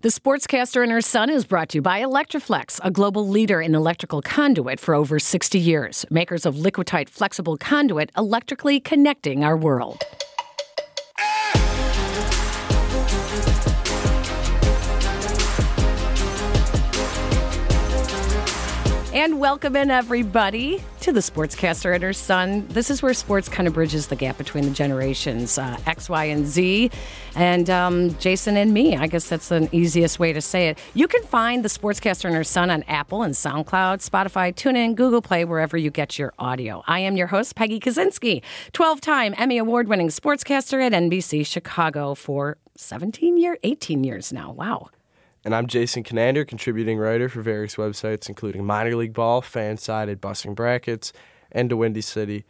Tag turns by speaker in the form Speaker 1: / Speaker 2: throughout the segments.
Speaker 1: The Sportscaster and Her Son is brought to you by Electri-Flex, a global leader in electrical conduit for over 60 years. Makers of Liquatite flexible conduit, electrically connecting our world. And welcome in, everybody, to the Sportscaster and Her Son. This is where sports kind of bridges the gap between the generations uh, X, Y, and Z, and um, Jason and me. I guess that's the easiest way to say it. You can find the Sportscaster and Her Son on Apple and SoundCloud, Spotify, TuneIn, Google Play, wherever you get your audio. I am your host, Peggy Kusinski, 12 time Emmy Award winning sportscaster at NBC Chicago for 17 years, 18 years now. Wow.
Speaker 2: And I'm Jason Conander, contributing writer for various websites, including Minor League Ball, Fansided, Busting Brackets, and Da Windy City.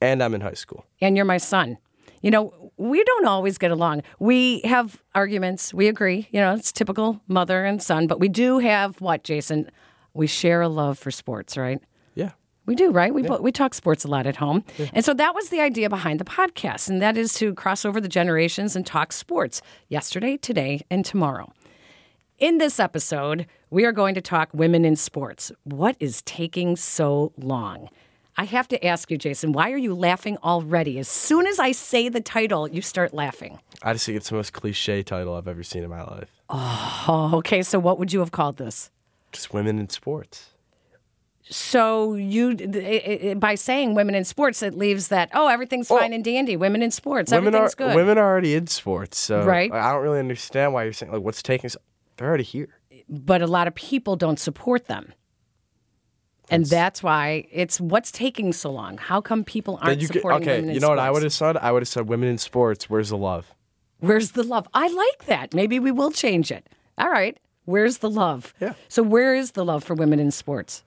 Speaker 2: And I'm in high school.
Speaker 1: And you're my son. You know, we don't always get along. We have arguments. We agree. You know, it's typical mother and son. But we do have what, Jason? We share a love for sports, right?
Speaker 2: Yeah.
Speaker 1: We do, right? We yeah. we talk sports a lot at home. Yeah. And so that was the idea behind the podcast, and that is to cross over the generations and talk sports yesterday, today, and tomorrow. In this episode, we are going to talk women in sports. What is taking so long? I have to ask you, Jason, why are you laughing already? As soon as I say the title, you start laughing.
Speaker 2: I just think it's the most cliche title I've ever seen in my life.
Speaker 1: Oh, okay. So, what would you have called this?
Speaker 2: Just women in sports.
Speaker 1: So you, by saying women in sports, it leaves that oh everything's fine and dandy. Women in sports,
Speaker 2: women
Speaker 1: everything's
Speaker 2: are,
Speaker 1: good.
Speaker 2: Women are already in sports, so
Speaker 1: right.
Speaker 2: I don't really understand why you're saying like what's taking. So they're already here.
Speaker 1: But a lot of people don't support them. and that's why it's what's taking so long. How come people aren't
Speaker 2: you
Speaker 1: supporting
Speaker 2: okay,
Speaker 1: women
Speaker 2: you know
Speaker 1: sports?
Speaker 2: what I would have said? I would have said women in sports. Where's the love?
Speaker 1: Where's the love? I like that. Maybe we will change it. All right. Where's the love?
Speaker 2: Yeah.
Speaker 1: So where is the love for women in sports?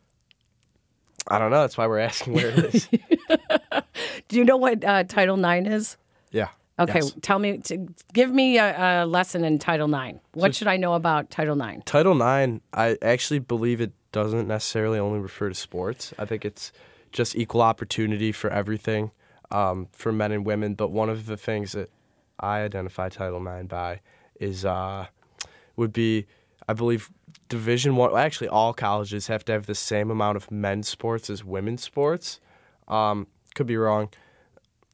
Speaker 2: I don't know. That's why we're asking where it is.
Speaker 1: Do you know what uh, Title IX is?
Speaker 2: Yeah.
Speaker 1: Okay,
Speaker 2: yes.
Speaker 1: tell me, to, give me a, a, lesson in Title IX. What so, should I know about Title IX?
Speaker 2: Title IX, I actually believe it doesn't necessarily only refer to sports. I think it's just equal opportunity for everything um, for men and women. But one of the things that I identify Title IX by is uh, would be, I believe, Division One. Well, Actually, all colleges have to have the same amount of men's sports as women's sports. Um, could be wrong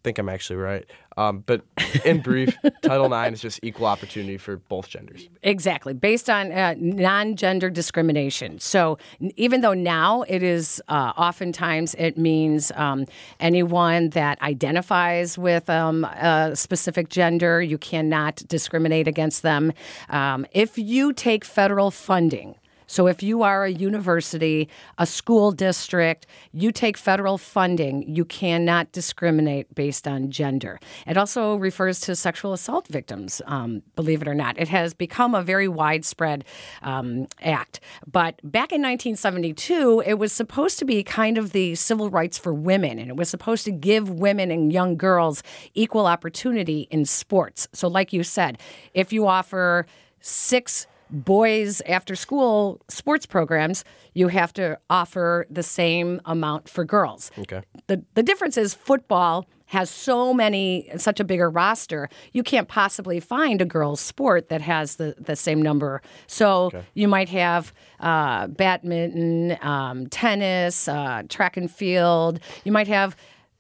Speaker 2: think I'm actually right. Um, but in brief, Title IX is just equal opportunity for both genders.
Speaker 1: Exactly, based on uh, non gender discrimination. So even though now it is uh, oftentimes it means um, anyone that identifies with um, a specific gender, you cannot discriminate against them. Um, if you take federal funding, so if you are a university, a school district, you take federal funding, you cannot discriminate based on gender. It also refers to sexual assault victims, um, believe it or not. It has become a very widespread um, act. But back in 1972, it was supposed to be kind of the civil rights for women, and it was supposed to give women and young girls equal opportunity in sports. So, like you said, if you offer six boys after school sports programs, you have to offer the same amount for girls.
Speaker 2: Okay.
Speaker 1: The the difference is football has so many such a bigger roster, you can't possibly find a girls' sport that has the, the same number. So okay. you might have uh, badminton, um, tennis, uh, track and field. You might have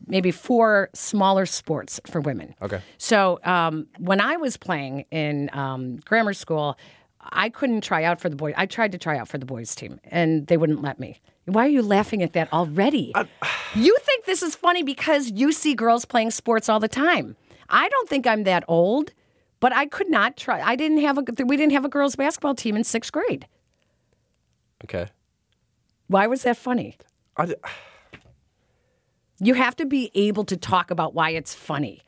Speaker 1: maybe four smaller sports for women.
Speaker 2: Okay.
Speaker 1: So um, when I was playing in um, grammar school, I couldn't try out for the boys. I tried to try out for the boys team, and they wouldn't let me. Why are you laughing at that already? I, you think this is funny because you see girls playing sports all the time. I don't think I'm that old, but I could not try. I didn't have a. We didn't have a girls basketball team in sixth grade.
Speaker 2: Okay.
Speaker 1: Why was that funny?
Speaker 2: I,
Speaker 1: you have to be able to talk about why it's funny.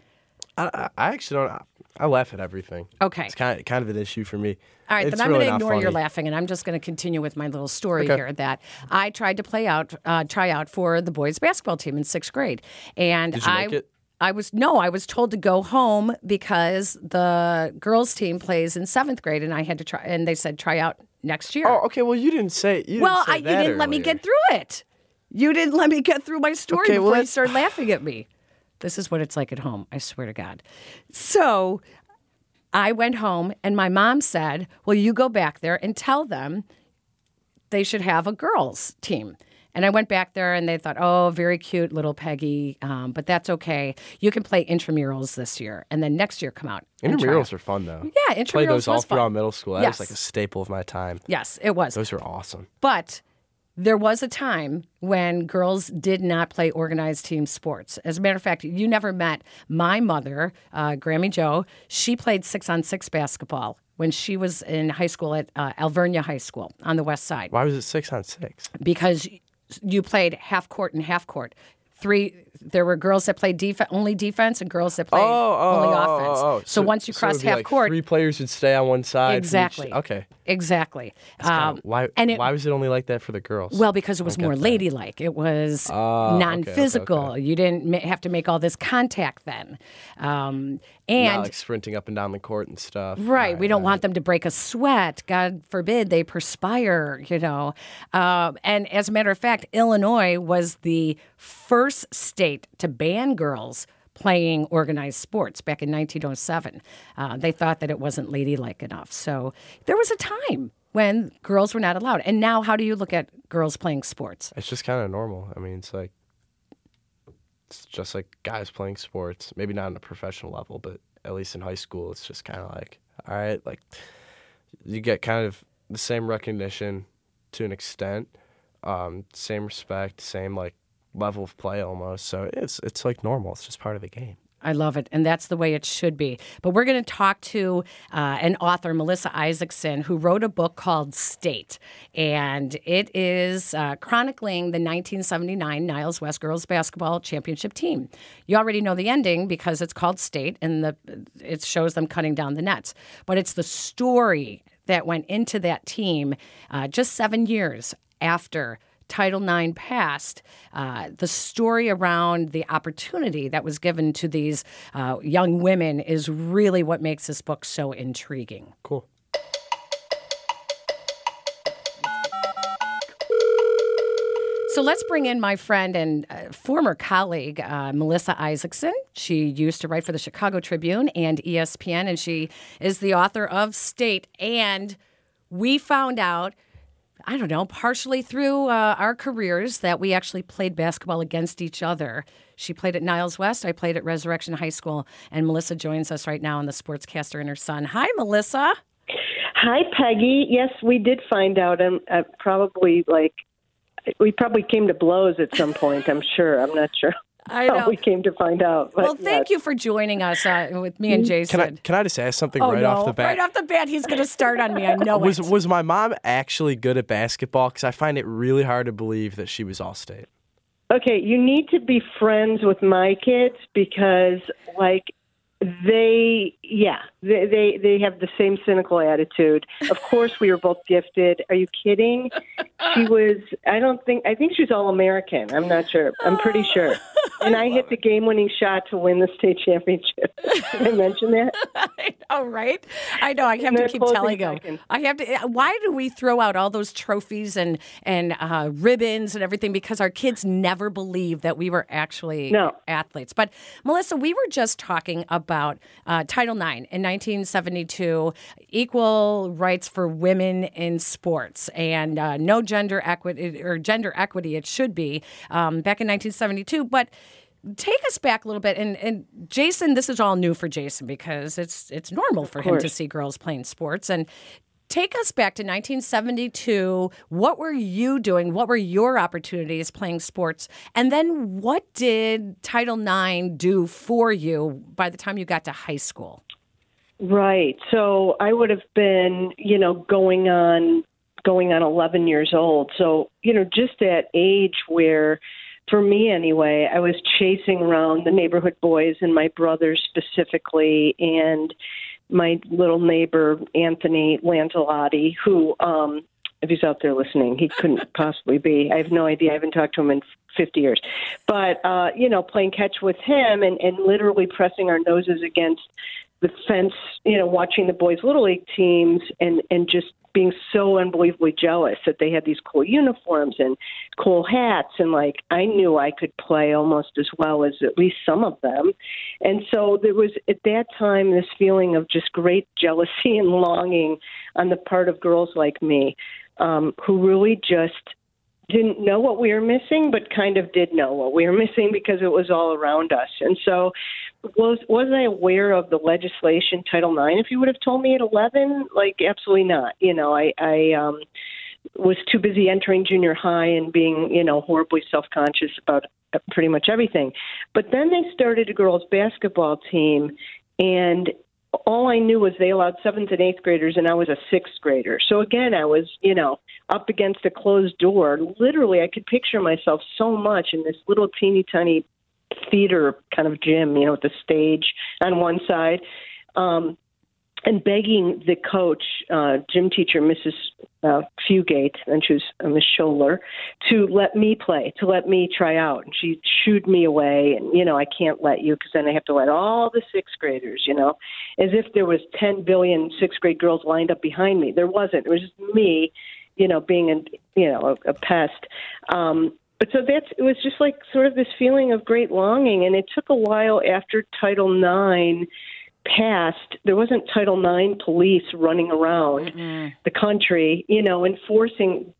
Speaker 2: I, I actually don't. I laugh at everything.
Speaker 1: Okay.
Speaker 2: It's kind of, kind of an issue for me.
Speaker 1: All right,
Speaker 2: it's
Speaker 1: then I'm
Speaker 2: really
Speaker 1: going to ignore
Speaker 2: funny.
Speaker 1: your laughing, and I'm just going to continue with my little story
Speaker 2: okay.
Speaker 1: here. That I tried to play out, uh, try out for the boys' basketball team in sixth grade, and I. I was no, I was told to go home because the girls' team plays in seventh grade, and I had to try. And they said try out next year.
Speaker 2: Oh, okay. Well, you didn't say. You
Speaker 1: well,
Speaker 2: didn't say
Speaker 1: I, you didn't let me get through it. You didn't let me get through my story
Speaker 2: Okay, well,
Speaker 1: before you started laughing at me. This is what it's like at home. I swear to God. So I went home and my mom said, Well, you go back there and tell them they should have a girls' team. And I went back there and they thought, oh, very cute little Peggy, um, but that's okay. You can play intramurals this year and then next year come out.
Speaker 2: Intramurals are fun though.
Speaker 1: Yeah, intramurals
Speaker 2: Played those all
Speaker 1: was fun.
Speaker 2: throughout middle school. That
Speaker 1: Yes.
Speaker 2: was like a staple of my time.
Speaker 1: Yes, it was.
Speaker 2: Those were awesome.
Speaker 1: But there was a time when girls did not play organized team sports. As a matter of fact, you never met my mother, uh, Grammy Joe. She played six on six basketball when she was in high school at uh, Alvernia High School on the west side
Speaker 2: Why was it six on six?
Speaker 1: because you played half court and half court. Three, there were girls that played def- only defense and girls that played only offense. So, once you crossed
Speaker 2: it'd
Speaker 1: half
Speaker 2: like
Speaker 1: court,
Speaker 2: three players would stay on one side. from each-
Speaker 1: exactly.
Speaker 2: okay.
Speaker 1: Exactly. Um,
Speaker 2: why?
Speaker 1: and it,
Speaker 2: why was it only like that for the girls?
Speaker 1: Well, because it was more ladylike. It was
Speaker 2: Ah, okay, okay,
Speaker 1: non-physical.
Speaker 2: okay.
Speaker 1: You didn't ma- have to make all this contact then. Um,
Speaker 2: Not
Speaker 1: and
Speaker 2: like sprinting up and down the court and stuff.
Speaker 1: right, we don't want them to break a sweat. God forbid they perspire. You know. Um, and as a matter of fact, Illinois was the first state to ban girls. Playing organized sports back in 1907. Uh, they thought that it wasn't ladylike enough. So there was a time when girls were not allowed. And now, how do you look at girls playing sports?
Speaker 2: It's just kind of normal. I mean, it's like it's just like guys playing sports. Maybe not on a professional level, but at least in high school, it's just kind of like, all right, like you get kind of the same recognition to an extent, um, same respect, same like level of play almost. So it's it's like normal. It's just part of the game.
Speaker 1: I love it. And that's the way it should be. But we're going to talk to uh, an author, Melissa Isaacson, who wrote a book called State. And it is uh, chronicling the 1979 Niles West Girls Basketball Championship team. You already know the ending because it's called State and the, it shows them cutting down the nets. But it's the story that went into that team uh, just seven years after Title IX passed, uh, the story around the opportunity that was given to these uh, young women is really what makes this book so intriguing.
Speaker 2: Cool.
Speaker 1: So let's bring in my friend and uh, former colleague, uh, Melissa Isaacson. She used to write for the Chicago Tribune and ESPN, and she is the author of State. And we found out, I don't know, partially through uh, our careers, that we actually played basketball against each other. She played at Niles West, I played at Resurrection High School, and Melissa joins us right now on the Sportscaster and her son. Hi, Melissa.
Speaker 3: Hi, Peggy. Yes, we did find out, and uh, probably like we probably came to blows at some point. I'm sure. I'm not sure
Speaker 1: I know.
Speaker 3: we came to find out. But
Speaker 1: Well, thank you for joining us uh, with me and Jason.
Speaker 2: Can I can I just ask something
Speaker 1: Oh
Speaker 2: right
Speaker 1: no!
Speaker 2: off the bat?
Speaker 1: Right off the bat, he's going to start on me. I know
Speaker 2: was
Speaker 1: it.
Speaker 2: was my mom actually good at basketball? Because I find it really hard to believe that she was all state.
Speaker 3: Okay, you need to be friends with my kids because, like, they, yeah, they, they they have the same cynical attitude. Of course, we were both gifted. Are you kidding? She was. I don't think. I think she's all American. I'm not sure. I'm pretty sure. And I hit the game-winning shot to win the state championship. Did I mention that?
Speaker 1: I know, right? I know. I have to keep telling
Speaker 3: seconds.
Speaker 1: I have to. Why do we throw out all those trophies and and uh, ribbons and everything? Because our kids never believe that we were actually
Speaker 3: No.
Speaker 1: athletes. But Melissa, we were just talking about uh, Title IX in 1972, equal rights for women in sports, and uh, no gender equity or gender equity. It should be um, back in 1972, but. Take us back a little bit, and, and Jason, this is all new for Jason because it's it's normal for him to see girls playing sports. And take us back to 1972. What were you doing? What were your opportunities playing sports? And then what did Title IX do for you by the time you got to high school?
Speaker 3: Right. So I would have been, you know, going on going on 11 years old. So, you know, just that age where for me anyway, I was chasing around the neighborhood boys and my brothers specifically and my little neighbor Anthony Lanzalotti who um if he's out there listening, he couldn't possibly be. I have no idea. I haven't talked to him in 50 years. But, uh, you know, playing catch with him and, and literally pressing our noses against the fence, you know, watching the boys' little league teams and and just being so unbelievably jealous that they had these cool uniforms and cool hats and like I knew I could play almost as well as at least some of them. And so there was at that time this feeling of just great jealousy and longing on the part of girls like me um, who really just didn't know what we were missing, but kind of did know what we were missing because it was all around us. And so, was was I aware of the legislation, Title IX? If you would have told me at eleven, like absolutely not. You know, I I um, was too busy entering junior high and being you know horribly self conscious about pretty much everything. But then they started a girls basketball team, and all I knew was they allowed seventh and eighth graders, and I was a sixth grader. So again, I was, you know, up against a closed door. Literally, I could picture myself so much in this little teeny tiny theater kind of gym, you know, with the stage on one side. Um, and begging the coach, uh, gym teacher, Mrs. Uh, Fugate, and she was uh, Miss Scholler, to let me play, to let me try out. And she shooed me away, and you know I can't let you because then I have to let all the sixth graders, you know, as if there was ten billion sixth grade girls lined up behind me. There wasn't. It was just me, you know, being a you know a, a pest. Um, but so that's it was just like sort of this feeling of great longing, and it took a while after Title IX passed, there wasn't Title IX police running around mm-hmm. the country, you know, enforcing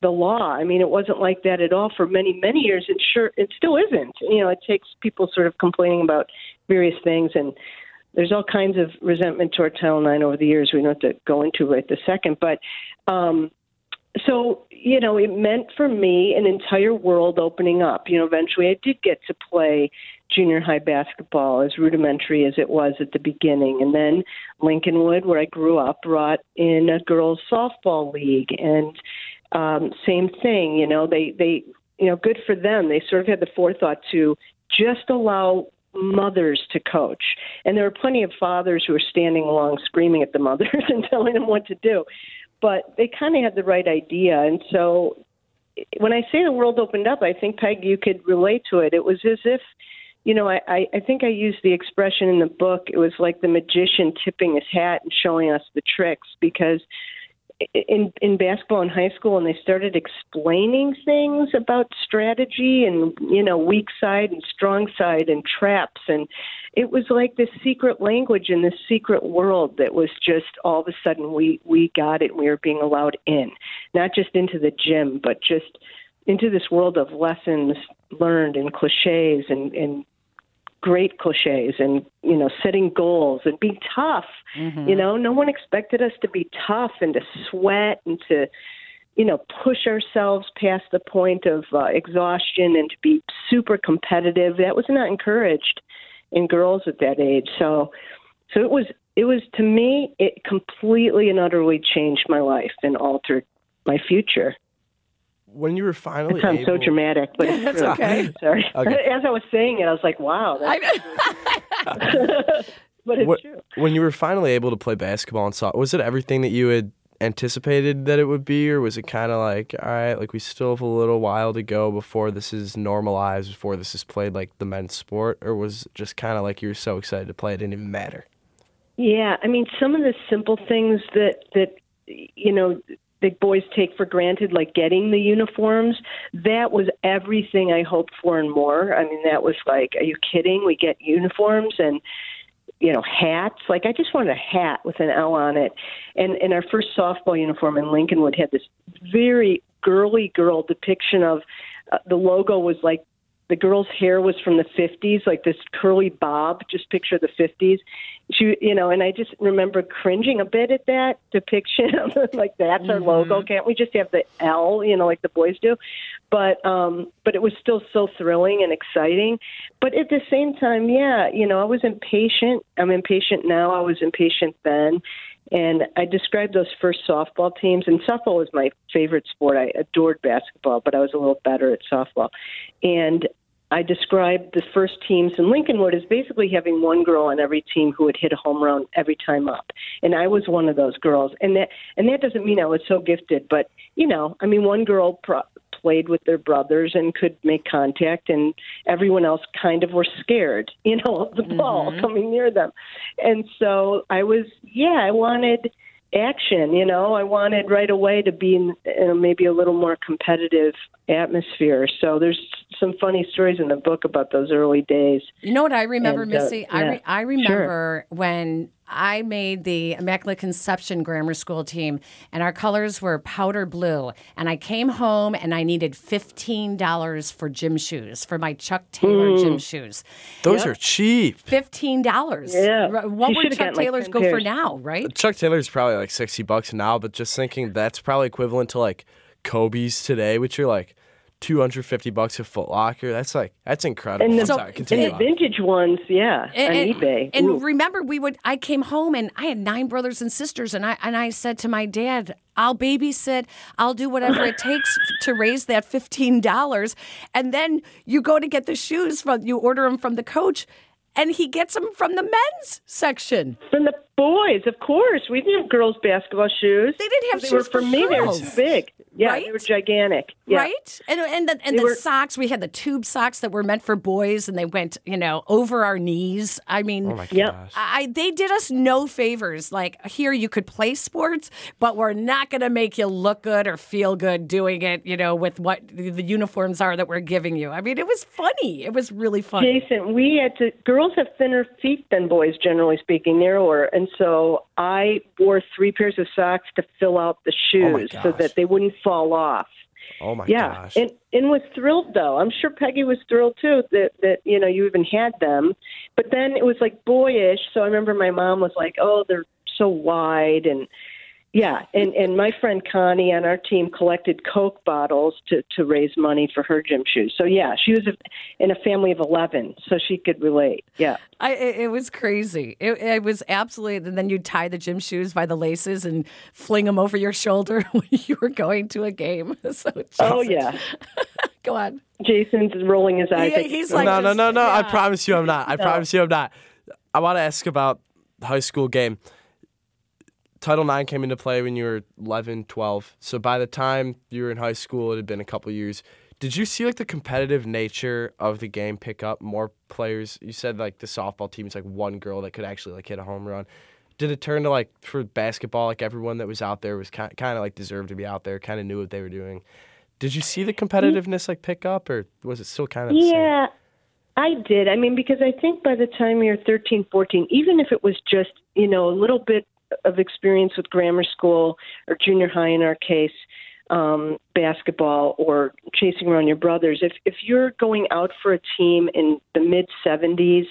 Speaker 3: the law. I mean, it wasn't like that at all for many, many years, and sure, it still isn't. You know, it takes people sort of complaining about various things, and there's all kinds of resentment toward Title IX over the years. We don't have to go into right this second, but um, so you know, it meant for me an entire world opening up. You know, eventually I did get to play junior high basketball, as rudimentary as it was at the beginning. And then Lincolnwood, where I grew up, brought in a girls softball league, and um, same thing. You know, they they you know, good for them. They sort of had the forethought to just allow mothers to coach. And there were plenty of fathers who were standing along screaming at the mothers and telling them what to do. But they kind of had the right idea. And so when I say the world opened up, I think, Peg, you could relate to it. It was as if you know, I, I think I used the expression in the book. It was like the magician tipping his hat and showing us the tricks because in in basketball in high school and they started explaining things about strategy and you know weak side and strong side and traps. And it was like this secret language in this secret world that was just all of a sudden we we got it and we were being allowed in. Not just into the gym but just into this world of lessons learned and cliches and, and great cliches and you know setting goals and being tough. Mm-hmm. you know no one expected us to be tough and to sweat and to you know push ourselves past the point of uh, exhaustion and to be super competitive. That was not encouraged in girls at that age. So so it was it was to me it completely and utterly changed my life and altered my future
Speaker 2: when you were finally
Speaker 3: it sounds
Speaker 2: able...
Speaker 3: so dramatic, but it's
Speaker 1: that's okay.
Speaker 3: Sorry.
Speaker 2: Okay.
Speaker 3: As I was saying it, I was like, "Wow." but it's
Speaker 2: what,
Speaker 3: true.
Speaker 2: When you were finally able to play basketball and soccer, was it everything that you had anticipated that it would be, or was it kind of like, all right, like we still have a little while to go before this is normalized, before this is played like the men's sport, or was it just kind of like you were so excited to play it didn't even matter?
Speaker 3: Yeah, I mean, some of the simple things that that you know the boys take for granted, like getting the uniforms, that was everything I hoped for and more. I mean, that was like, are you kidding? We get uniforms and you know hats. Like I just wanted a hat with an L on it. And and our first softball uniform in Lincolnwood had this very girly girl depiction of uh, the logo was like the girl's hair was from the 50s, like this curly bob. Just picture the 50s. She, you know, and I just remember cringing a bit at that depiction. like that's mm-hmm. our logo. Can't we just have the L, you know, like the boys do? But um, but it was still so thrilling and exciting. But at the same time, yeah, you know, I was impatient. I'm impatient now. I was impatient then. And I described those first softball teams, and softball was my favorite sport. I adored basketball, but I was a little better at softball. And I described the first teams in Lincolnwood as basically having one girl on every team who would hit a home run every time up, and I was one of those girls. And that and that doesn't mean I was so gifted, but you know, I mean, one girl pro- played with their brothers and could make contact, and everyone else kind of were scared, you know, of the ball mm-hmm. coming near them. And so I was, yeah, I wanted action. You know, I wanted right away to be in, in maybe a little more competitive atmosphere. So there's some funny stories in the book about those early days.
Speaker 1: You know what I remember,
Speaker 3: And, uh,
Speaker 1: Missy? I, re- I remember when I made the Immaculate Conception Grammar School team, and our colors were powder blue. And I came home and I needed $15 for gym shoes, for my Chuck Taylor
Speaker 3: Hmm.
Speaker 1: gym shoes.
Speaker 2: Those are cheap.
Speaker 1: $15.
Speaker 3: Yeah.
Speaker 1: What
Speaker 3: You
Speaker 1: would Chuck
Speaker 3: gotten, like,
Speaker 1: Taylors
Speaker 3: 10
Speaker 1: go for now, right?
Speaker 2: Chuck Taylor's probably like 60 bucks now, but just thinking that's probably equivalent to like Kobe's today, which are like 250 bucks a Foot Locker. That's like, that's incredible.
Speaker 3: And the,
Speaker 2: I'm
Speaker 1: So-
Speaker 2: sorry,
Speaker 3: and the
Speaker 2: on.
Speaker 3: vintage ones, yeah,
Speaker 1: and,
Speaker 3: on
Speaker 1: and-
Speaker 3: eBay.
Speaker 1: And
Speaker 3: Ooh.
Speaker 1: remember, we would. I came home and I had nine brothers and sisters, and I and I said to my dad, "I'll babysit. I'll do whatever it takes to raise that fifteen dollars." And then you go to get the shoes from you order them from the coach, and he gets them from the men's section.
Speaker 3: From the boys, of course. We didn't have girls' basketball shoes.
Speaker 1: They didn't have
Speaker 3: they
Speaker 1: shoes
Speaker 3: were for
Speaker 1: for
Speaker 3: me. They were too big. Yeah,
Speaker 1: Right?
Speaker 3: they were gigantic. Yeah.
Speaker 1: Right, and and the, and
Speaker 3: They
Speaker 1: the
Speaker 3: were-
Speaker 1: socks we had the tube socks that were meant for boys, and they went you know over our knees. I mean,
Speaker 2: Oh my
Speaker 3: Yep.
Speaker 2: gosh.
Speaker 1: I they did us no favors. Like here, you could play sports, but we're not going to make you look good or feel good doing it. You know, with what the the uniforms are that we're giving you. I mean, it was funny. It was really funny.
Speaker 3: Jason, we had to. Girls have thinner feet than boys, generally speaking, narrower, and so I wore three pairs of socks to fill out the
Speaker 2: Oh
Speaker 3: shoes so that they wouldn't fall off.
Speaker 2: Oh my
Speaker 3: yeah,
Speaker 2: gosh.
Speaker 3: and and was thrilled though. I'm sure Peggy was thrilled too that that you know you even had them. But then it was like boyish. So I remember my mom was like, "Oh, they're so wide," and yeah, and and my friend Connie on our team collected Coke bottles to to raise money for her gym shoes. So yeah, she was a, in a family of eleven, so she could relate. Yeah.
Speaker 1: I, it, it was crazy. It, it was absolutely. And then you tie the gym shoes by the laces and fling them over your shoulder when you were going to a game. So
Speaker 3: Oh yeah.
Speaker 1: go on.
Speaker 3: Jason's rolling his eyes.
Speaker 1: Yeah, he's like
Speaker 2: no, no,
Speaker 1: this-
Speaker 2: no, no. I promise you I'm not. I
Speaker 3: No.
Speaker 2: promise you I'm not. I want to ask about the high school game. Title IX came into play when you were 11, 12. So by the time you were in high school, it had been a couple years. Did you see like the competitive nature of the game pick up more players? You said like the softball team is like one girl that could actually like hit a home run. Did it turn to like for basketball, like everyone that was out there was kind kind of like deserved to be out there, kind of knew what they were doing. Did you see the competitiveness like pick up, or was it still kind of?
Speaker 3: Yeah, I did. I mean, because I think by the time you're 13, 14, even if it was just, you know, a little bit of experience with grammar school or junior high in our case, um, basketball or chasing around your brothers, if, if you're going out for a team in the mid 70s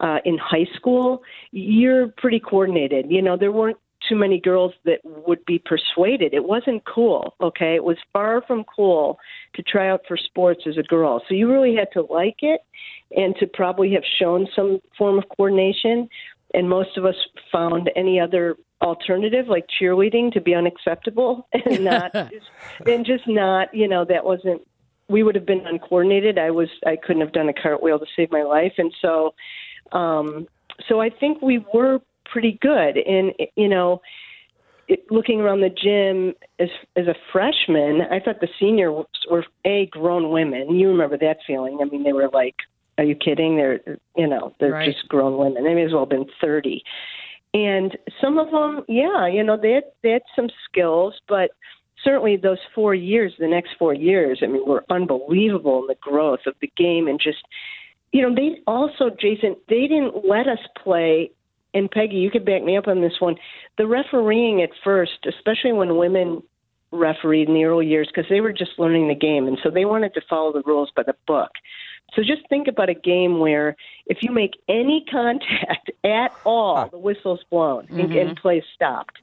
Speaker 3: uh, in high school, you're pretty coordinated. You know, there weren't too many girls that would be persuaded. It wasn't cool, okay? It was far from cool to try out for sports as a girl. So you really had to like it and to probably have shown some form of coordination. And most of us found any other alternative, like cheerleading, to be unacceptable and not just, and just not, you know, that wasn't. We would have been uncoordinated. I was. I couldn't have done a cartwheel to save my life, and so, um, so I think we were pretty good. And you know, it, looking around the gym as as a freshman, I thought the seniors were a grown women. You remember that feeling? I mean, they were like, "Are you kidding?" They're you know they're
Speaker 1: Right.
Speaker 3: just grown women. They may as well have been thirty. And some of them, yeah, you know, they had, they had some skills, but certainly those four years, the next four years, I mean, were unbelievable in the growth of the game and just, you know, they also, Jason, they didn't let us play. And Peggy, you could back me up on this one. The refereeing at first, especially when women refereed in the early years, because they were just learning the game, and so they wanted to follow the rules by the book. So just think about a game where if you make any contact at all, the whistle's blown and, and play stopped.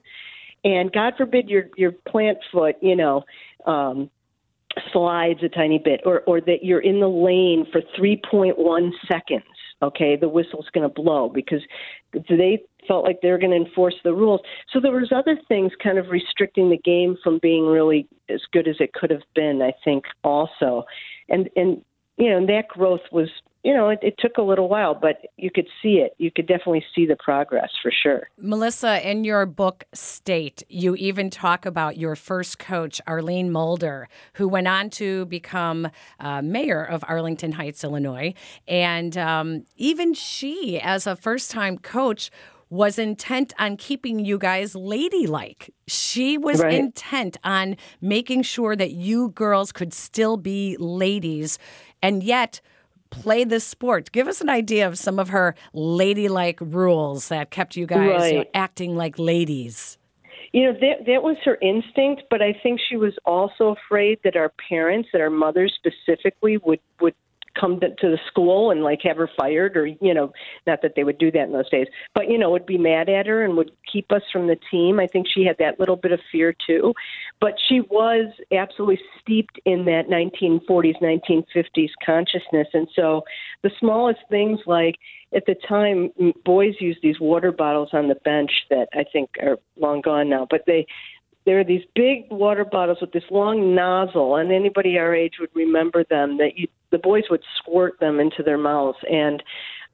Speaker 3: And God forbid your your plant foot, you know, um, slides a tiny bit, or or that you're in the lane for 3.1 seconds. Okay, the whistle's going to blow because they felt like they were going to enforce the rules. So there was other things kind of restricting the game from being really as good as it could have been. I think also, and and you know, that growth was you know, it, it took a little while, but you could see it. You could definitely see the progress for sure.
Speaker 1: Melissa, in your book State, you even talk about your first coach, Arlene Mulder, who went on to become uh, mayor of Arlington Heights, Illinois. And um, even she, as a first time coach, was intent on keeping you guys ladylike. She was right. intent on making sure that you girls could still be ladies. And yet, play this sport. Give us an idea of some of her ladylike rules that kept you guys right. you know, acting like ladies.
Speaker 3: You know, that that was her instinct, but I think she was also afraid that our parents, that our mothers specifically would would come to, to the school and like have her fired or you know not that they would do that in those days but you know would be mad at her and would keep us from the team. I think she had that little bit of fear too. But she was absolutely steeped in that 1940s 1950s consciousness. And so the smallest things like at the time boys used these water bottles on the bench that i think are long gone now but they there are these big water bottles with this long nozzle, and anybody our age would remember them. That you, the boys would squirt them into their mouths, and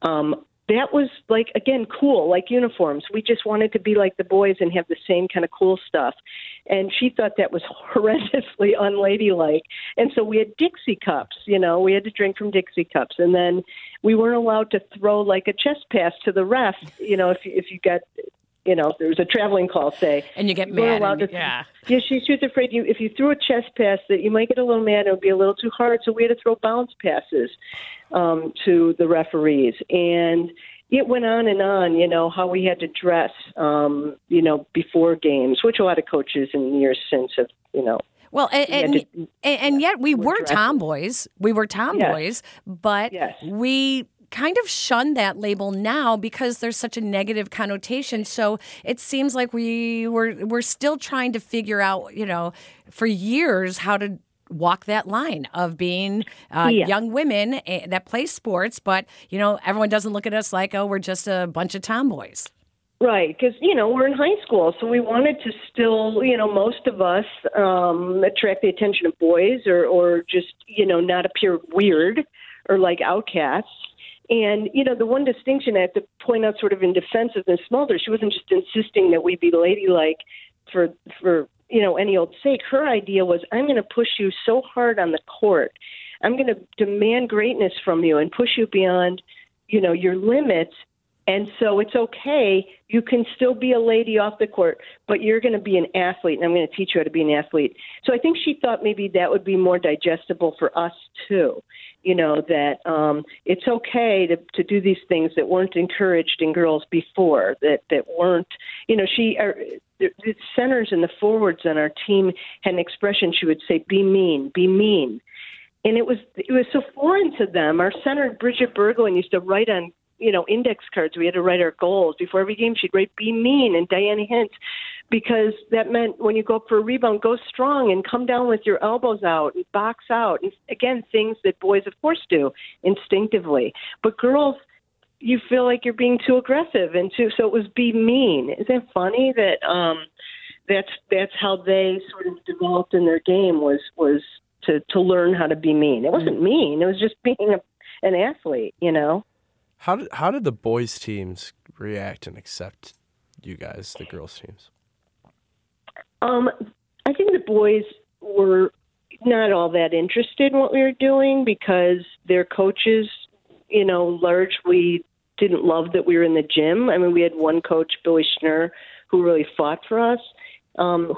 Speaker 3: um, that was like again cool, like uniforms. We just wanted to be like the boys and have the same kind of cool stuff. And she thought that was horrendously unladylike. And so we had Dixie cups, you know, we had to drink from Dixie cups, and then we weren't allowed to throw like a chest pass to the ref. You know, if if you got you know, there was a traveling call, say,
Speaker 1: and you get mad. And, to, yeah,
Speaker 3: yeah. She, she was afraid you if you threw a chest pass that you might get a little mad. It would be a little too hard, so we had to throw bounce passes um, to the referees, and it went on and on. You know how we had to dress, um, you know, before games, which a lot of coaches in years since have, you know,
Speaker 1: well, and and, to, and, yet we were, were tomboys. We were tomboys, yes. but yes. we kind of shun that label now because there's such a negative connotation. So it seems like we were we're still trying to figure out, you know, for years how to walk that line of being uh, yeah. young women eh, that play sports, but you know, everyone doesn't look at us like, oh, we're just a bunch of tomboys.
Speaker 3: Right, because you know we're in high school, so we wanted to still, you know, most of us um, attract the attention of boys, or or just you know not appear weird or like outcasts. And, you know, the one distinction I have to point out sort of in defense of Miss Mulder, she wasn't just insisting that we be ladylike for, for, you know, any old sake. Her idea was, I'm going to push you so hard on the court. I'm going to demand greatness from you and push you beyond, you know, your limits. And so it's okay. You can still be a lady off the court, but you're going to be an athlete, and I'm going to teach you how to be an athlete. So I think she thought maybe that would be more digestible for us too you know that um, it's okay to to do these things that weren't encouraged in girls before that that weren't you know she are, the, the centers and the forwards on our team had an expression she would say be mean be mean. And it was it was so foreign to them. Our center Bridget Burgoyne used to write on you know index cards we had to write our goals before every game she'd write be mean and Diana Hint because that meant when you go up for a rebound, go strong and come down with your elbows out and box out. And again, things that boys, of course, do instinctively. But girls, you feel like you're being too aggressive and too. So it was be mean. Isn't it funny that um, that's that's how they sort of developed in their game was was to to learn how to be mean. It wasn't mean. It was just being a, an athlete. You know.
Speaker 2: How did how did the boys teams react and accept you guys, the girls teams?
Speaker 3: Um, I think the boys were not all that interested in what we were doing because their coaches, you know, largely didn't love that we were in the gym. I mean, we had one coach, Billy Schnur, who really fought for us. Um,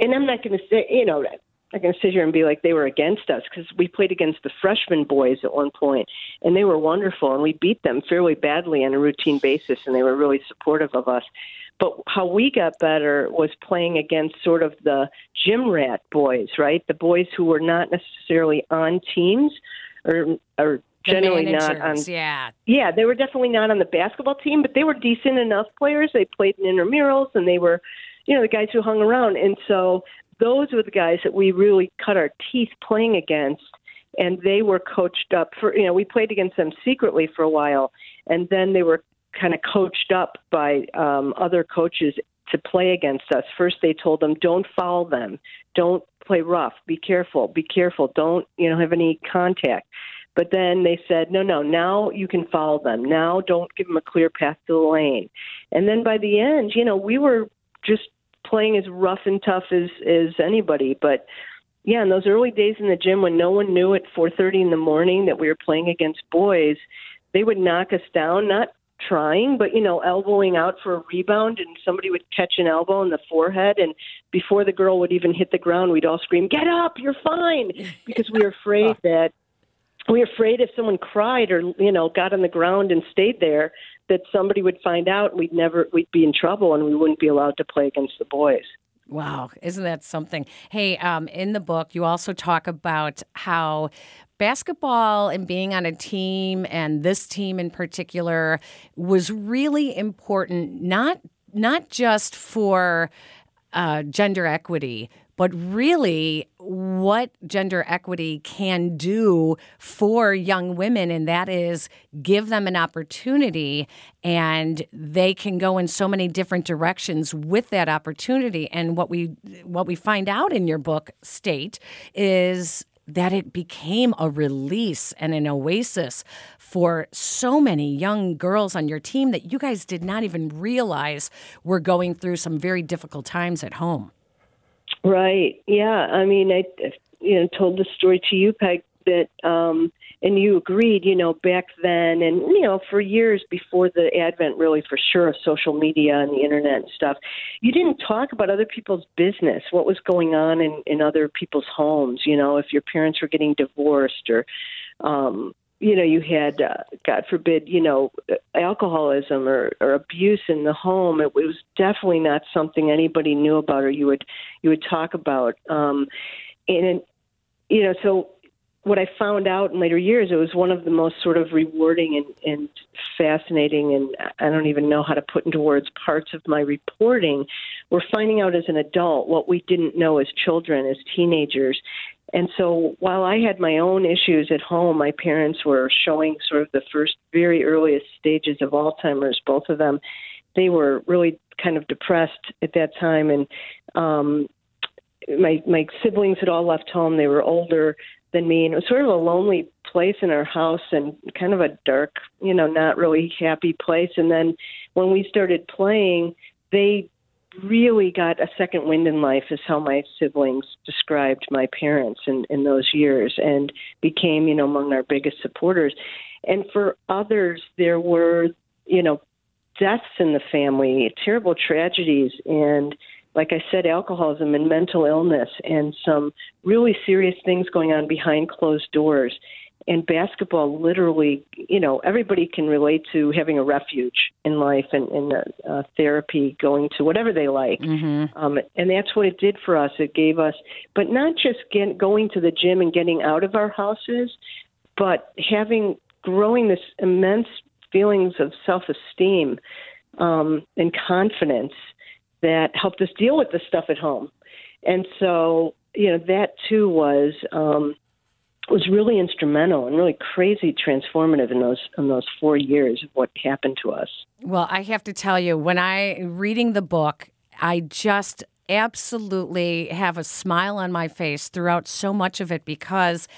Speaker 3: and I'm not going to say, you know, Going to sit here and be like they were against us because we played against the freshman boys at one point, and they were wonderful, and we beat them fairly badly on a routine basis, and they were really supportive of us. But how we got better was playing against sort of the gym rat boys, right? The boys who were not necessarily on teams or or generally not on
Speaker 1: yeah
Speaker 3: yeah they were definitely not on the basketball team but they were decent enough players they played in intramurals and they were you know the guys who hung around and so those were the guys that we really cut our teeth playing against and they were coached up for you know we played against them secretly for a while and then they were kind of coached up by um, other coaches to play against us. First, they told them, "Don't foul them. Don't play rough. Be careful. Be careful. Don't you know have any contact." But then they said, no, no, now you can follow them. Now don't give them a clear path to the lane. And then by the end, you know, we were just playing as rough and tough as as anybody. But yeah, in those early days in the gym when no one knew at 4:30 in the morning that we were playing against boys, they would knock us down, not trying, but you know, elbowing out for a rebound, and somebody would catch an elbow in the forehead, and before the girl would even hit the ground, we'd all scream, "Get up! You're fine!" because we were afraid that we were afraid if someone cried or you know got on the ground and stayed there that somebody would find out we'd never we'd be in trouble and we wouldn't be allowed to play against the boys.
Speaker 1: Wow, isn't that something? Hey, um, in the book, you also talk about how basketball and being on a team and this team in particular was really important not not just for uh, gender equity but really what gender equity can do for young women and that is give them an opportunity and they can go in so many different directions with that opportunity and what we what we find out in your book state is that it became a release and an oasis for so many young girls on your team that you guys did not even realize were going through some very difficult times at home.
Speaker 3: Right. Yeah. I mean, I you know told the story to you, Peg, that um, and you agreed. You know, back then, and you know, for years before the advent, really for sure, of social media and the internet and stuff, you didn't talk about other people's business, what was going on in in other people's homes. You know, if your parents were getting divorced or um, you know you had uh, god forbid you know alcoholism or, or abuse in the home it was definitely not something anybody knew about or you would you would talk about. Um and you know so what i found out in later years it was one of the most sort of rewarding and and fascinating and i don't even know how to put into words parts of my reporting we're finding out as an adult what we didn't know as children as teenagers and so while I had my own issues at home, my parents were showing sort of the first very earliest stages of Alzheimer's, both of them. They were really kind of depressed at that time and um my my siblings had all left home. They were older than me and it was sort of a lonely place in our house and kind of a dark, you know, not really happy place. And then when we started playing, they really got a second wind in life is how my siblings described my parents in, in those years and became, you know, among our biggest supporters. And for others, there were, you know, deaths in the family, terrible tragedies, and like I said, alcoholism and mental illness, and some really serious things going on behind closed doors and basketball literally you know everybody can relate to having a refuge in life and, and uh, uh, therapy going to whatever they like. Mm-hmm. um, and that's what it did for us. It gave us but not just get, going to the gym and getting out of our houses but having growing this immense feelings of self-esteem um, and confidence that helped us deal with the stuff at home. And so you know that too was um, was really instrumental and really crazy transformative in those in those four years of what happened to us.
Speaker 1: Well, I have to tell you, when I reading the book, I just absolutely have a smile on my face throughout so much of it because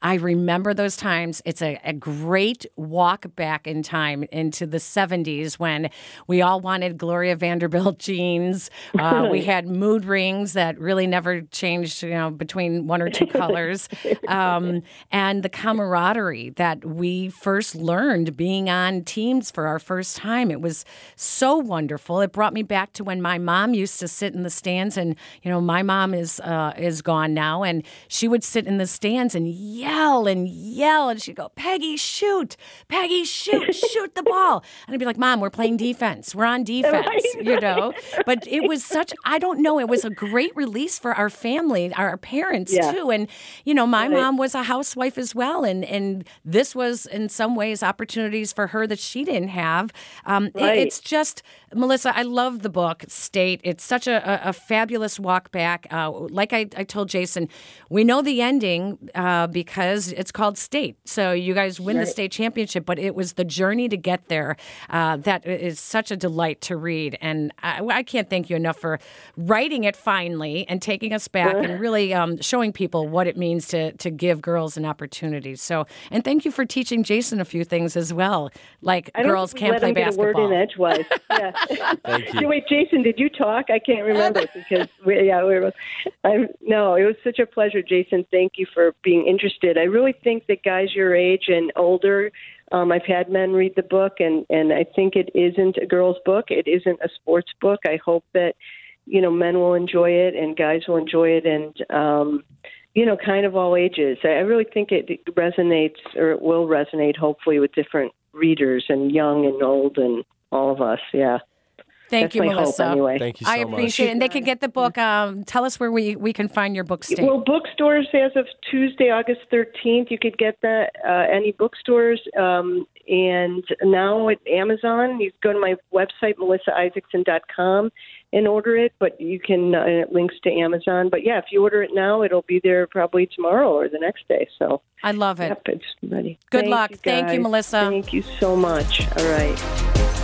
Speaker 1: I remember those times. It's a, a great walk back in time into the 70s when we all wanted Gloria Vanderbilt jeans. Uh, we had mood rings that really never changed, you know, between one or two colors. Um, and the camaraderie that we first learned being on teams for our first time. It was so wonderful. It brought me back to when my mom used to sit in the stands and, you know, my mom is uh, is gone now and she would sit in the stands and yell yell and yell. And she'd go, Peggy, shoot. Peggy, shoot. shoot the ball. And I'd be like, Mom, we're playing defense. We're on defense, right, you know? But it was such, I don't know, it was a great release for our family, our parents yeah. too. And, you know, my right. mom was a housewife as well. And, and this was, in some ways, opportunities for her that she didn't have. Um, it, it's just, Melissa, I love the book, State. It's such a, a, a fabulous walk back. Uh, like I, I, told Jason, we know the ending uh, because because it's called state. So you guys win the state championship, but it was the journey to get there uh, that is such a delight to read. And I, I can't thank you enough for writing it finally and taking us back and really um, showing people what it means to to give girls an opportunity. So, and thank you for teaching Jason a few things as well, like
Speaker 3: I don't
Speaker 1: girls
Speaker 3: think we
Speaker 1: can't
Speaker 3: let
Speaker 1: play
Speaker 3: him get a word
Speaker 1: basketball.
Speaker 3: in edgewise. Yeah.
Speaker 2: Thank you.
Speaker 3: Wait, Jason, did you talk? I can't remember because we, yeah, we were. I no, it was such a pleasure, Jason. Thank you for being interested. I really think that guys your age and older. Um, I've had men read the book, and and I think it isn't a girl's book. It isn't a sports book. I hope that you know men will enjoy it and guys will enjoy it, and um, you know, kind of all ages. I I really think it resonates, or it will resonate, hopefully, with different readers and young and old and all of us. Yeah.
Speaker 1: Thank
Speaker 3: That's
Speaker 1: you,
Speaker 3: my
Speaker 1: Melissa.
Speaker 3: hope anyway.
Speaker 2: Thank you so much.
Speaker 1: I
Speaker 2: much.
Speaker 1: appreciate it. And they can get the book. Um, tell us where we, we can find your book, State.
Speaker 3: Well, bookstores as of Tuesday, August 13th, you could get that uh, any bookstores. Um, and now at Amazon, you go to my website, melissaisaacson.com, and order it. But you can, uh, it links to Amazon. But yeah, if you order it now, it'll be there probably tomorrow or the next day. So,
Speaker 1: I love it.
Speaker 3: yep, it's ready.
Speaker 1: Good
Speaker 3: Thank
Speaker 1: luck.
Speaker 3: you,
Speaker 1: Thank you. Melissa.
Speaker 3: Thank you so much. All right.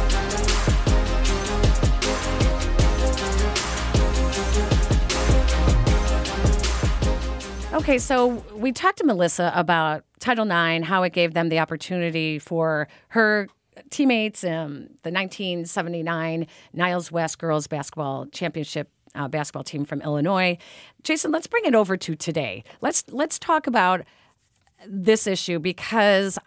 Speaker 1: Okay, so we talked to Melissa about Title IX, how it gave them the opportunity for her teammates, um, the 1979 Niles West Girls Basketball Championship uh, basketball team from Illinois. Jason, let's bring it over to today. Let's let's talk about this issue because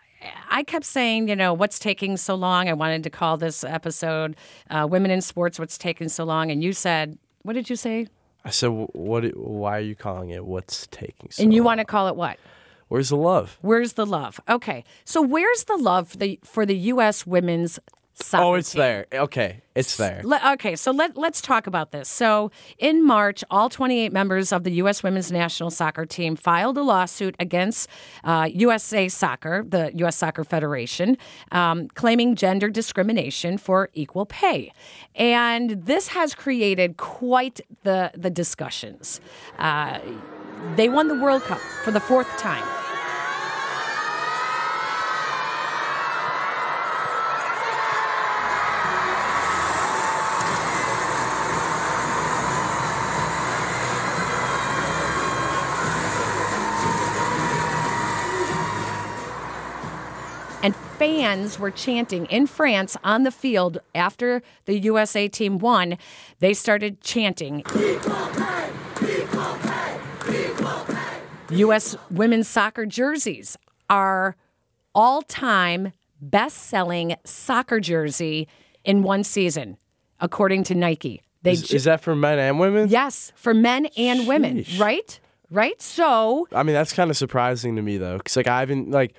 Speaker 1: I kept saying, you know, what's taking so long? I wanted to call this episode uh, "Women in Sports." What's taking so long? And you said, what did you say?
Speaker 2: I said, "What? Why are you calling it? What's taking so?"
Speaker 1: And you want to call it what?
Speaker 2: Where's the love?
Speaker 1: Where's the love? Okay, so where's the love for the for the U.S. women's soccer?
Speaker 2: Oh, it's there. Okay, it's there.
Speaker 1: Le- okay, so let, let's talk about this. So, in March, all 28 members of the U.S. women's national soccer team filed a lawsuit against uh, USA Soccer, the U.S. Soccer Federation, um, claiming gender discrimination for equal pay. And this has created quite the, the discussions. Uh, they won the World Cup for the fourth time. Fans were chanting in France on the field after the USA team won. They started chanting. U.S. women's soccer jerseys are all time best selling soccer jersey in one season, according to Nike. They
Speaker 2: Is,
Speaker 1: ju-
Speaker 2: is that for men and women?
Speaker 1: yes, for men and women, right? Right? So,
Speaker 2: I mean, that's kind of surprising to me though, because like I haven't like,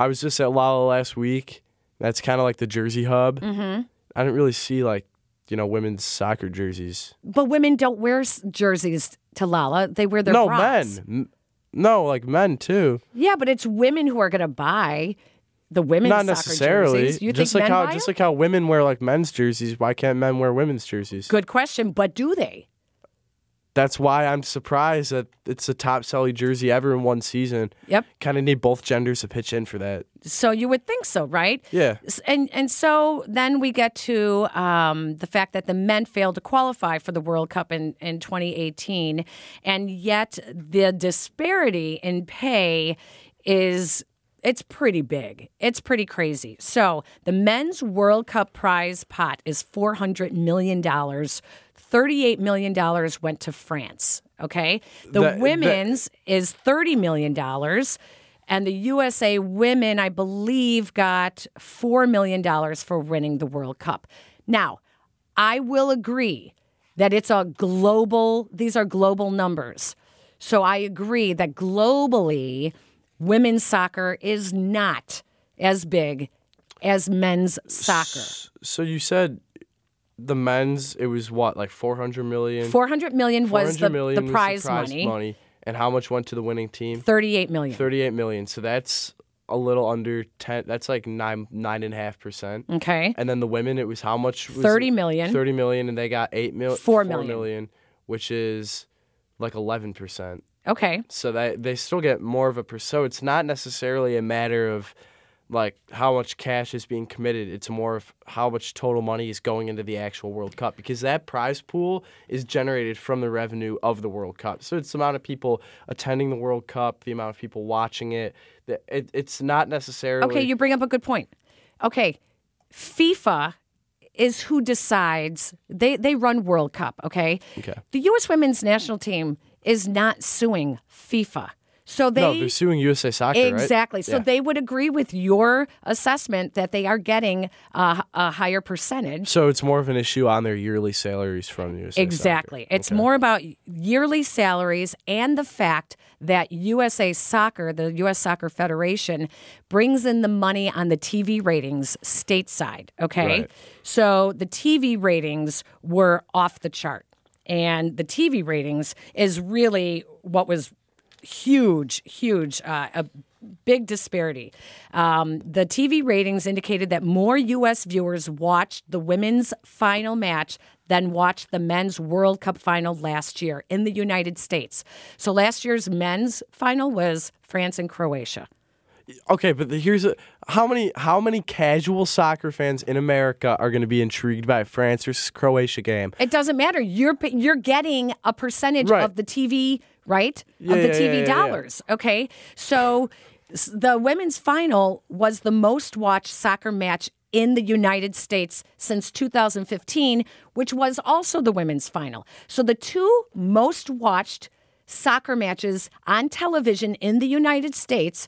Speaker 2: I was just at Lolla last week. That's kind of like the Jersey hub. Mm-hmm. I didn't really see like, you know, women's soccer jerseys.
Speaker 1: but women don't wear s- jerseys to Lolla. They wear their
Speaker 2: no,
Speaker 1: bras.
Speaker 2: men. M- No, like men too.
Speaker 1: Yeah, but it's women who are going to buy the women's
Speaker 2: Not
Speaker 1: soccer
Speaker 2: necessarily.
Speaker 1: jerseys. You
Speaker 2: just
Speaker 1: think
Speaker 2: like
Speaker 1: men
Speaker 2: how
Speaker 1: buy
Speaker 2: just
Speaker 1: them?
Speaker 2: like how women wear like men's jerseys. Why can't men wear women's jerseys?
Speaker 1: Good question, but do they?
Speaker 2: That's why I'm surprised that it's the top selling jersey ever in one season.
Speaker 1: Yep.
Speaker 2: Kind of need both genders to pitch in for that.
Speaker 1: So you would think so, right?
Speaker 2: Yeah.
Speaker 1: And and so then we get to um, the fact that the men failed to qualify for the World Cup in, in 2018, and yet the disparity in pay is it's pretty big. It's pretty crazy. So the men's World Cup prize pot is 400 million dollars. $38 million went to France. Okay. The
Speaker 2: That- that-
Speaker 1: women's is $30 million. And the USA women, I believe, got $4 million for winning the World Cup. Now, I will agree that it's a global, these are global numbers. So I agree that globally, women's soccer is not as big as men's soccer.
Speaker 2: So you said the men's it was what like 400 million.
Speaker 1: 400 million was
Speaker 2: 400
Speaker 1: the,
Speaker 2: million
Speaker 1: the
Speaker 2: was
Speaker 1: prize,
Speaker 2: prize
Speaker 1: money,
Speaker 2: And how much went to the winning team?
Speaker 1: 38 million.
Speaker 2: 38 million. So that's a little under 10. That's like nine nine and a half percent.
Speaker 1: Okay.
Speaker 2: And then the women, it was how much? Was
Speaker 1: 30
Speaker 2: it?
Speaker 1: million.
Speaker 2: 30 million, and they got eight mil.
Speaker 1: Four
Speaker 2: four
Speaker 1: million.
Speaker 2: million, which is like 11 percent.
Speaker 1: Okay.
Speaker 2: so that they still get more of a per. So it's not necessarily a matter of like how much cash is being committed. It's more of how much total money is going into the actual World Cup because that prize pool is generated from the revenue of the World Cup. So it's the amount of people attending the World Cup, the amount of people watching it. It, it's not necessarily
Speaker 1: Okay, you bring up a good point. Okay, FIFA is who decides. They they run World Cup. Okay.
Speaker 2: Okay.
Speaker 1: The U.S. women's national team is not suing FIFA, so they
Speaker 2: no, they're suing USA Soccer, right?
Speaker 1: Exactly. So
Speaker 2: Yeah.
Speaker 1: they would agree with your assessment that they are getting a, a higher percentage.
Speaker 2: So it's more of an issue on their yearly salaries from USA Soccer.
Speaker 1: Exactly. It's
Speaker 2: Okay.
Speaker 1: more about yearly salaries and the fact that USA Soccer, the U.S. Soccer Federation, brings in the money on the TV ratings stateside. Okay.
Speaker 2: Right.
Speaker 1: So the TV ratings were off the chart. And the TV ratings is really what was huge, huge, uh, a big disparity. Um, the TV ratings indicated that more U.S. viewers watched the women's final match than watched the men's World Cup final last year in the United States. So last year's men's final was France and Croatia.
Speaker 2: Okay, but the, here's a, how many how many casual soccer fans in America are going to be intrigued by a France versus Croatia game?
Speaker 1: It doesn't matter. You're you're getting a percentage
Speaker 2: Right.
Speaker 1: of the TV, right?
Speaker 2: Yeah,
Speaker 1: of the TV
Speaker 2: yeah, yeah,
Speaker 1: dollars. Okay, so the women's final was the most watched soccer match in the United States since 2015, which was also the women's final. So the two most watched soccer matches on television in the United States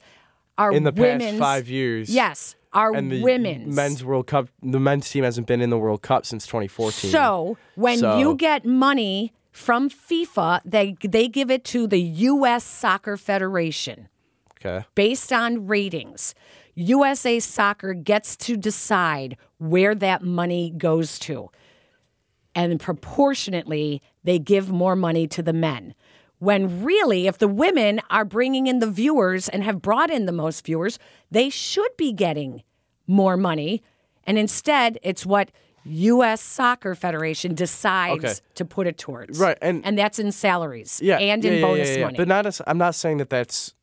Speaker 1: are
Speaker 2: In the past
Speaker 1: women's.
Speaker 2: five years,
Speaker 1: Yes, are
Speaker 2: and the
Speaker 1: women's.
Speaker 2: men's World Cup. The men's team hasn't been in the World Cup since 2014.
Speaker 1: So when
Speaker 2: So-
Speaker 1: you get money from FIFA, they they give it to the U.S. Soccer Federation
Speaker 2: okay,
Speaker 1: based on ratings. USA Soccer gets to decide where that money goes to. And proportionately, they give more money to the men. When really, if the women are bringing in the viewers and have brought in the most viewers, they should be getting more money. And instead, it's what U.S. Soccer Federation decides
Speaker 2: Okay.
Speaker 1: to put it towards.
Speaker 2: Right, and-
Speaker 1: and that's in salaries
Speaker 2: yeah,
Speaker 1: and
Speaker 2: yeah,
Speaker 1: in
Speaker 2: yeah,
Speaker 1: bonus
Speaker 2: yeah, yeah.
Speaker 1: money.
Speaker 2: But not. As, I'm not saying that that's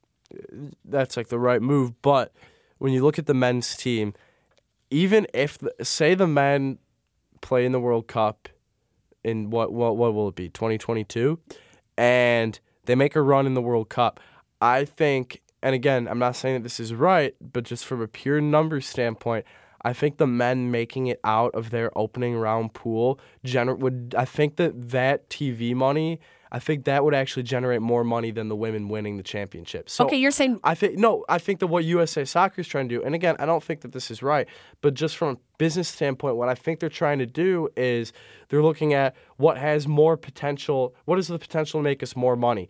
Speaker 2: that's like the right move. But when you look at the men's team, even if the, say the men play in the World Cup in what what what will it be 2022, and they make a run in the World Cup, I think. And again, I'm not saying that this is right, but just from a pure numbers standpoint, I think the men making it out of their opening round pool gener- would I think that that TV money, I think that would actually generate more money than the women winning the championship. So
Speaker 1: okay, you're saying
Speaker 2: I think no, I think that what USA Soccer is trying to do, and again, I don't think that this is right, but just from a business standpoint, what I think they're trying to do is they're looking at what has more potential, what is the potential to make us more money.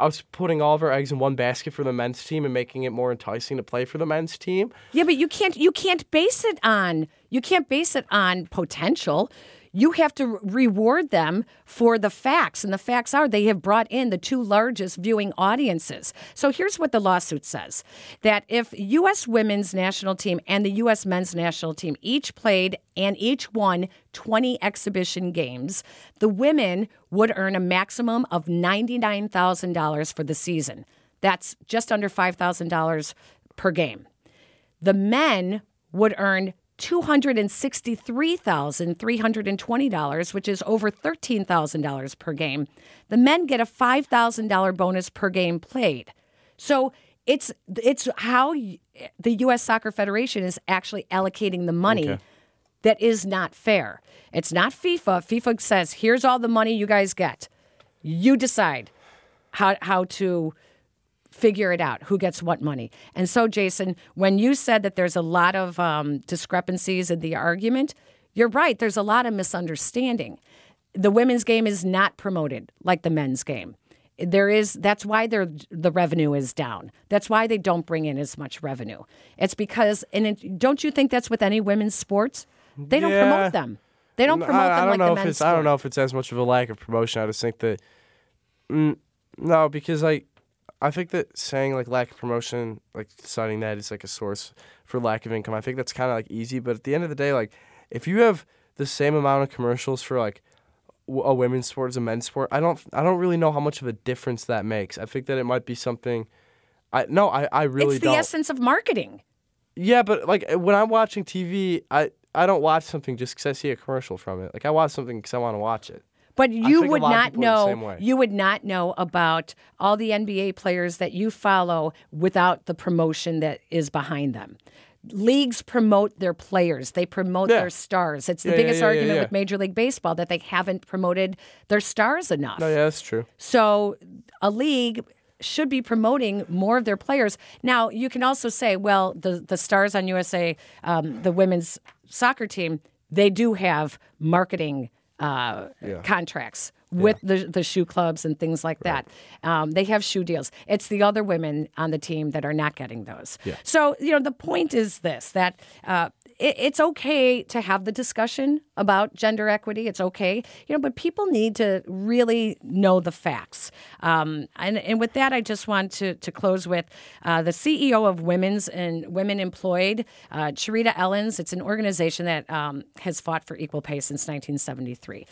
Speaker 2: Us putting all of our eggs in one basket for the men's team and making it more enticing to play for the men's team.
Speaker 1: Yeah, but you can't you can't base it on you can't base it on potential. You have to reward them for the facts, and the facts are they have brought in the two largest viewing audiences. So here's what the lawsuit says: that if U.S. women's national team and the U.S. men's national team each played and each won 20 exhibition games, the women would earn a maximum of $99,000 for the season. That's just under $5,000 per game. The men would earn $263,320, which is over $13,000 per game. The men get a $5,000 bonus per game played. So it's it's how the US Soccer Federation is actually allocating the money
Speaker 2: Okay.
Speaker 1: that is not fair. It's not FIFA. FIFA says, "Here's all the money you guys get. You decide how how to figure it out who gets what money. And so, Jason, when you said that there's a lot of um, discrepancies in the argument, you're right. There's a lot of misunderstanding. The women's game is not promoted like the men's game. There is that's why their the revenue is down. That's why they don't bring in as much revenue. It's because and it, don't you think that's with any women's sports? They don't
Speaker 2: Yeah.
Speaker 1: promote them. They don't promote
Speaker 2: I, I
Speaker 1: them
Speaker 2: don't
Speaker 1: like
Speaker 2: know
Speaker 1: the
Speaker 2: if
Speaker 1: men's
Speaker 2: it's I don't know if it's as much of a lack of promotion. I just think that mm, no, because like I think that saying like lack of promotion, like citing that is like a source for lack of income. I think that's kind of like easy, but at the end of the day, like if you have the same amount of commercials for like a women's sport as a men's sport. I don't I don't really know how much of a difference that makes. I think that it might be something. I no, I, I really
Speaker 1: it's the
Speaker 2: don't.
Speaker 1: essence of marketing.
Speaker 2: Yeah, but like uh, when I'm watching TV, I I don't watch something just because I see a commercial from it. Like I watch something because I want to watch it.
Speaker 1: But you would not
Speaker 2: people are the same
Speaker 1: know. You would not know about all the NBA players that you follow without the promotion that is behind them. Leagues promote their players. They promote
Speaker 2: Yeah.
Speaker 1: their stars. It's the
Speaker 2: Yeah,
Speaker 1: biggest
Speaker 2: yeah,
Speaker 1: argument with Major League Baseball that they haven't promoted their stars enough.
Speaker 2: No, yeah, that's true.
Speaker 1: So a league should be promoting more of their players. Now you can also say, well, the the stars on USA, um, the women's soccer team, they do have marketing uh, contracts with the the shoe clubs and things like that. Um, they have shoe deals. It's the other women on the team that are not getting those. So you know the point is this that. Uh, it, it's okay to have the discussion about gender equity. It's okay, you know, but people need to really know the facts. Um, and, and with that, I just want to, to close with uh, the CEO of Women's and Women Employed, uh, Cherita Ellens. It's an organization that um, has fought for equal pay since 1973.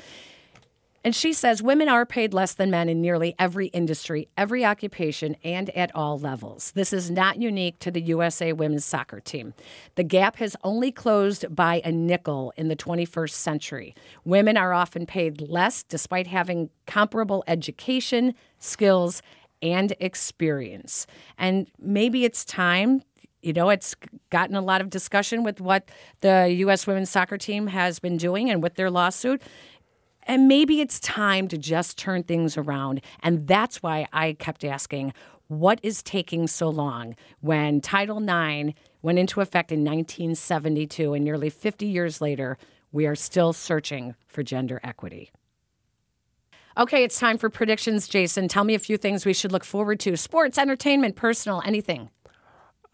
Speaker 1: And she says women are paid less than men in nearly every industry, every occupation, and at all levels. This is not unique to the USA women's soccer team. The gap has only closed by a nickel in the 21st century. Women are often paid less despite having comparable education, skills, and experience. And maybe it's time you know, it's gotten a lot of discussion with what the U.S. women's soccer team has been doing and with their lawsuit. And maybe it's time to just turn things around. And that's why I kept asking, what is taking so long when Title IX went into effect in 1972 and nearly 50 years later, we are still searching for gender equity? Okay, it's time for predictions, Jason. Tell me a few things we should look forward to sports, entertainment, personal, anything.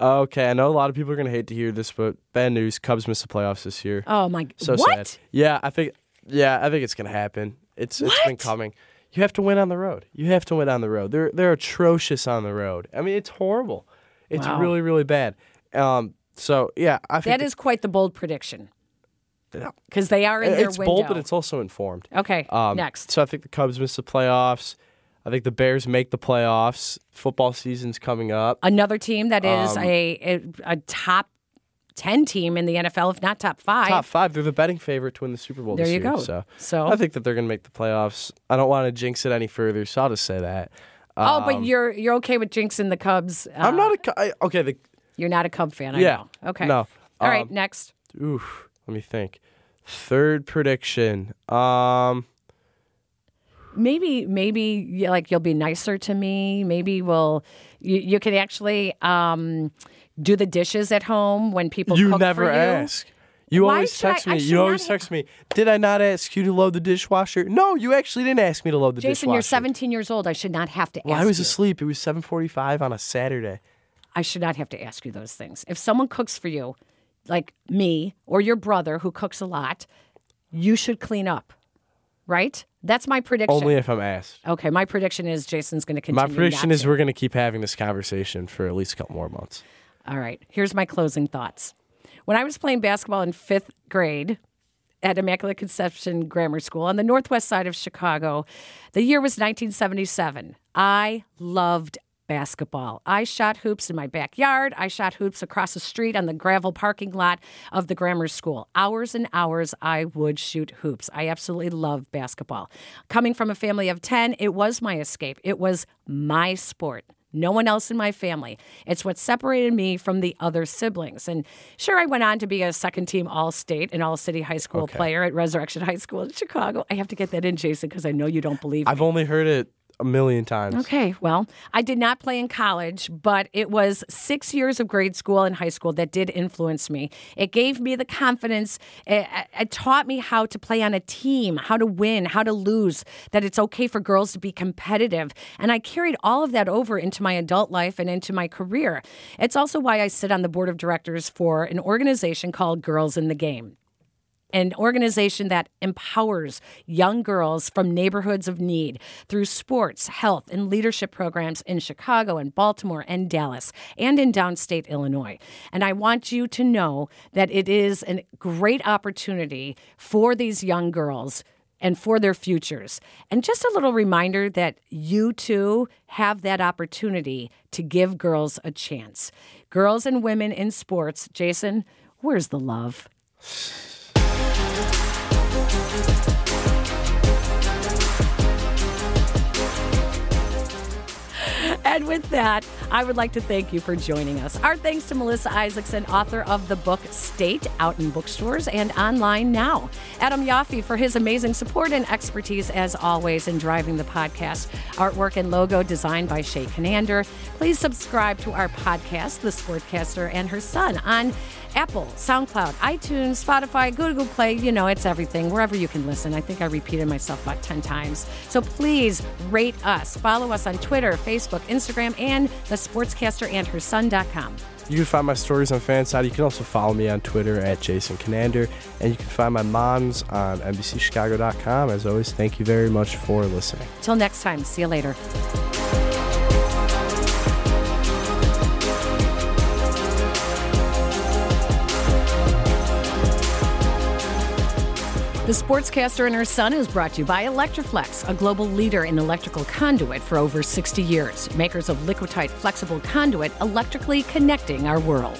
Speaker 2: Okay, I know a lot of people are gonna hate to hear this, but bad news: Cubs missed the playoffs this year.
Speaker 1: Oh, my
Speaker 2: so
Speaker 1: What?
Speaker 2: sad. Yeah, I think. Yeah, I think it's gonna happen. It's it's been
Speaker 1: What?
Speaker 2: coming. You have to win on the road. You have to win on the road. They're they're atrocious on the road. I mean, it's horrible. It's
Speaker 1: Wow.
Speaker 2: really really bad. Um. So yeah, I think
Speaker 1: That is quite the bold prediction because they are in their
Speaker 2: it's
Speaker 1: window.
Speaker 2: bold, but it's also informed.
Speaker 1: okay,
Speaker 2: Um,
Speaker 1: next.
Speaker 2: So I think the Cubs miss the playoffs. I think the Bears make the playoffs. Football season's coming up.
Speaker 1: Another team that is
Speaker 2: Um,
Speaker 1: a, a a top ten team in the NFL, if not top five.
Speaker 2: Top five. They're the betting favorite to win the Super Bowl
Speaker 1: There
Speaker 2: this
Speaker 1: you
Speaker 2: year.
Speaker 1: go.
Speaker 2: So,
Speaker 1: So-
Speaker 2: I think that they're going to make the playoffs. I don't want to jinx it any further, so I'll just say that.
Speaker 1: oh,
Speaker 2: Um,
Speaker 1: but you're you're okay with jinxing the Cubs. Uh,
Speaker 2: I'm not a. Cu- okay. The
Speaker 1: You're not a Cub fan. I
Speaker 2: Yeah.
Speaker 1: know. Okay.
Speaker 2: No.
Speaker 1: All right.
Speaker 2: Um,
Speaker 1: Next.
Speaker 2: oof. Let me think. Third prediction. Um.
Speaker 1: Maybe maybe you- like you'll be nicer to me. Maybe we'll you, you can actually um, do the dishes at home when people
Speaker 2: You
Speaker 1: cook
Speaker 2: never
Speaker 1: for you.
Speaker 2: ask. You
Speaker 1: Why
Speaker 2: always
Speaker 1: should
Speaker 2: text
Speaker 1: I
Speaker 2: me.
Speaker 1: should
Speaker 2: You always
Speaker 1: not-
Speaker 2: text me. Did I not ask you to load the dishwasher? No, you actually didn't ask me to load the dishwasher.
Speaker 1: Jason,
Speaker 2: dishwasher.
Speaker 1: you're 17 years old. I should not have to
Speaker 2: Well,
Speaker 1: ask
Speaker 2: I was
Speaker 1: you.
Speaker 2: asleep. It was 7:45 on a Saturday.
Speaker 1: I should not have to ask you those things. If someone cooks for you, like me or your brother who cooks a lot, you should clean up, right? That's my prediction.
Speaker 2: Only if I'm asked.
Speaker 1: okay, my prediction is Jason's going to continue.
Speaker 2: My prediction
Speaker 1: not
Speaker 2: is
Speaker 1: to.
Speaker 2: we're going to keep having this conversation for at least a couple more months.
Speaker 1: All right, here's my closing thoughts. When I was playing basketball in fifth grade at Immaculate Conception Grammar School on the northwest side of Chicago, the year was 1977. I loved basketball. I shot hoops in my backyard. I shot hoops across the street on the gravel parking lot of the grammar school. Hours and hours I would shoot hoops. I absolutely loved basketball. Coming from a family of 10, it was my escape. It was my sport no one else in my family. It's what separated me from the other siblings. And sure, I went on to be a second team All State and All City High School player at Resurrection High School in Chicago. I have to get that in, Jason, because I know you don't believe me.
Speaker 2: I've only heard it a million times.
Speaker 1: Okay, well, I did not play in college, but it was six years of grade school and high school that did influence me. It gave me the confidence. It, it taught me how to play on a team, how to win, how to lose, that it's okay for girls to be competitive. And I carried all of that over into my adult life and into my career. It's also why I sit on the board of directors for an organization called Girls in the Game an organization that empowers young girls from neighborhoods of need through sports, health, and leadership programs in Chicago and Baltimore and Dallas and in downstate Illinois. And I want you to know that it is a great opportunity for these young girls and for their futures. And just a little reminder that you too have that opportunity to give girls a chance. Girls and women in sports, Jason, where's the love? And with that, I would like to thank you for joining us. Our thanks to Melissa Isaacson, author of the book State, out in bookstores and online now. Adam Yaffe for his amazing support and expertise, as always, in driving the podcast. Artwork and logo designed by Shay Conander. Please subscribe to our podcast, The Sportscaster and Her Son, on Apple, SoundCloud, iTunes, Spotify, Google Play. You know, it's everything, wherever you can listen. I think I repeated myself about 10 times. So please rate us. Follow us on Twitter, Facebook, Instagram, and the sportscaster and her son.com.
Speaker 2: You can find my stories on Fanside. You can also follow me on Twitter at Jason Conander. And you can find my moms on NBCChicago.com. As always, thank you very much for listening.
Speaker 1: Till next time, see you later. The Sportscaster and Her Son is brought to you by Electri-Flex, a global leader in electrical conduit for over 60 years, makers of Liquatite flexible conduit electrically connecting our world.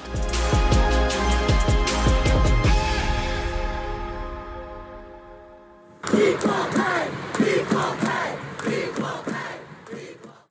Speaker 1: People.